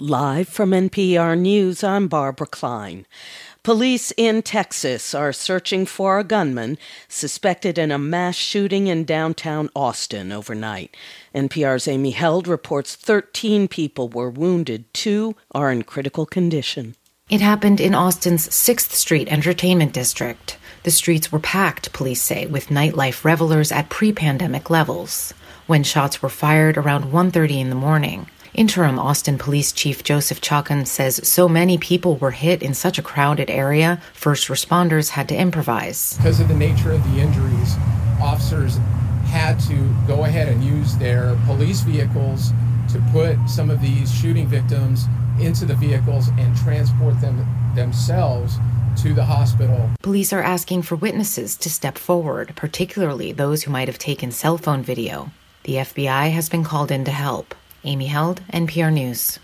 Live from NPR News, I'm Barbara Klein. Police in Texas are searching for a gunman suspected in a mass shooting in downtown Austin overnight. NPR's Amy Held reports 13 people were wounded, two are in critical condition. It happened in Austin's 6th Street Entertainment District. The streets were packed, police say, with nightlife revelers at pre-pandemic levels. When shots were fired around 1:30 in the morning, Interim Austin Police Chief Joseph Chacon says so many people were hit in such a crowded area, first responders had to improvise. Because of the nature of the injuries, officers had to go ahead and use their police vehicles to put some of these shooting victims into the vehicles and transport them themselves to the hospital. Police are asking for witnesses to step forward, particularly those who might have taken cell phone video. The FBI has been called in to help. Amy Held, NPR News.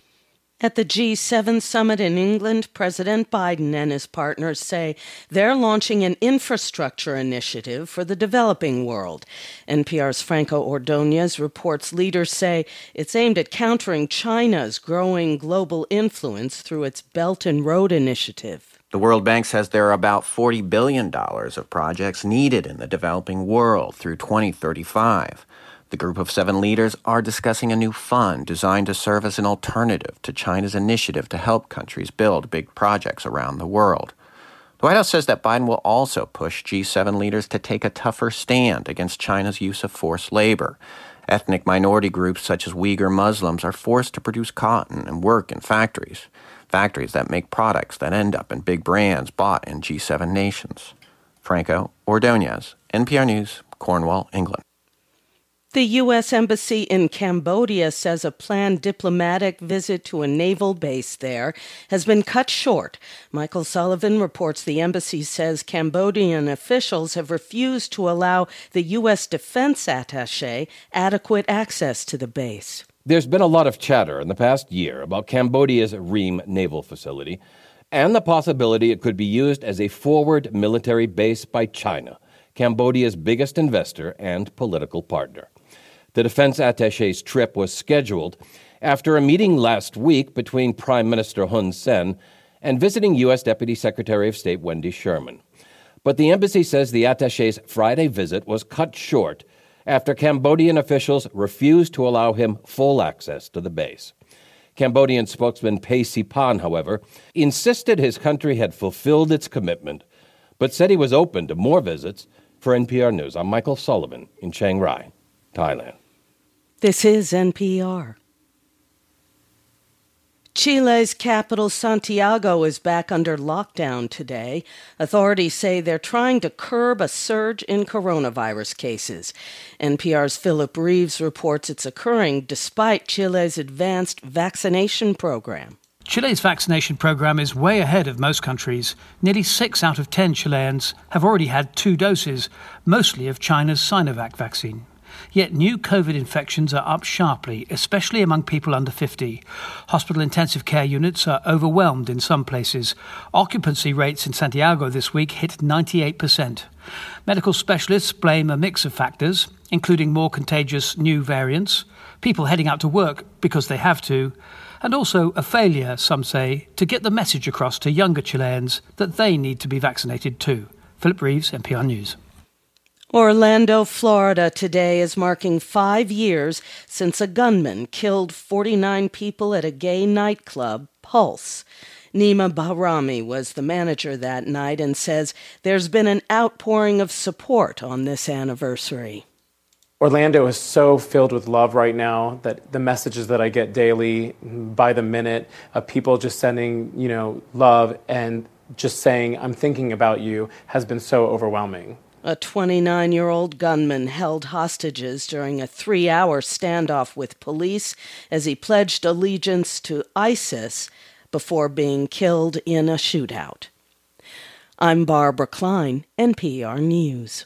At the G7 summit in England, President Biden and his partners say they're launching an infrastructure initiative for the developing world. NPR's Franco Ordonez reports leaders say it's aimed at countering China's growing global influence through its Belt and Road Initiative. The World Bank says there are about $40 billion of projects needed in the developing world through 2035. The group of seven leaders are discussing a new fund designed to serve as an alternative to China's initiative to help countries build big projects around the world. The White House says that Biden will also push G7 leaders to take a tougher stand against China's use of forced labor. Ethnic minority groups such as Uyghur Muslims are forced to produce cotton and work in factories, factories that make products that end up in big brands bought in G7 nations. Franco Ordonez, NPR News, Cornwall, England. The U.S. Embassy in Cambodia says a planned diplomatic visit to a naval base there has been cut short. Michael Sullivan reports the embassy says Cambodian officials have refused to allow the U.S. defense attache adequate access to the base. There's been a lot of chatter in the past year about Cambodia's Ream naval facility and the possibility it could be used as a forward military base by China, Cambodia's biggest investor and political partner. The defense attache's trip was scheduled after a meeting last week between Prime Minister Hun Sen and visiting U.S. Deputy Secretary of State Wendy Sherman. But the embassy says the attache's Friday visit was cut short after Cambodian officials refused to allow him full access to the base. Cambodian spokesman Phay Siphan, however, insisted his country had fulfilled its commitment, but said he was open to more visits. For NPR News, I'm Michael Sullivan in Chiang Rai, Thailand. This is NPR. Chile's capital, Santiago, is back under lockdown today. Authorities say they're trying to curb a surge in coronavirus cases. NPR's Philip Reeves reports it's occurring despite Chile's advanced vaccination program. Chile's vaccination program is way ahead of most countries. Nearly six out of ten Chileans have already had two doses, mostly of China's Sinovac vaccine. Yet new COVID infections are up sharply, especially among people under 50. Hospital intensive care units are overwhelmed in some places. Occupancy rates in Santiago this week hit 98%. Medical specialists blame a mix of factors, including more contagious new variants, people heading out to work because they have to, and also a failure, some say, to get the message across to younger Chileans that they need to be vaccinated too. Philip Reeves, NPR News. Orlando, Florida today is marking five years since a gunman killed 49 people at a gay nightclub, Pulse. Nima Bahrami was the manager that night and says there's been an outpouring of support on this anniversary. Orlando is so filled with love right now that the messages that I get daily by the minute of people just sending, you know, love and just saying, I'm thinking about you has been so overwhelming. A 29 year old gunman held hostages during a three hour standoff with police as he pledged allegiance to ISIS before being killed in a shootout. I'm Barbara Klein, NPR News.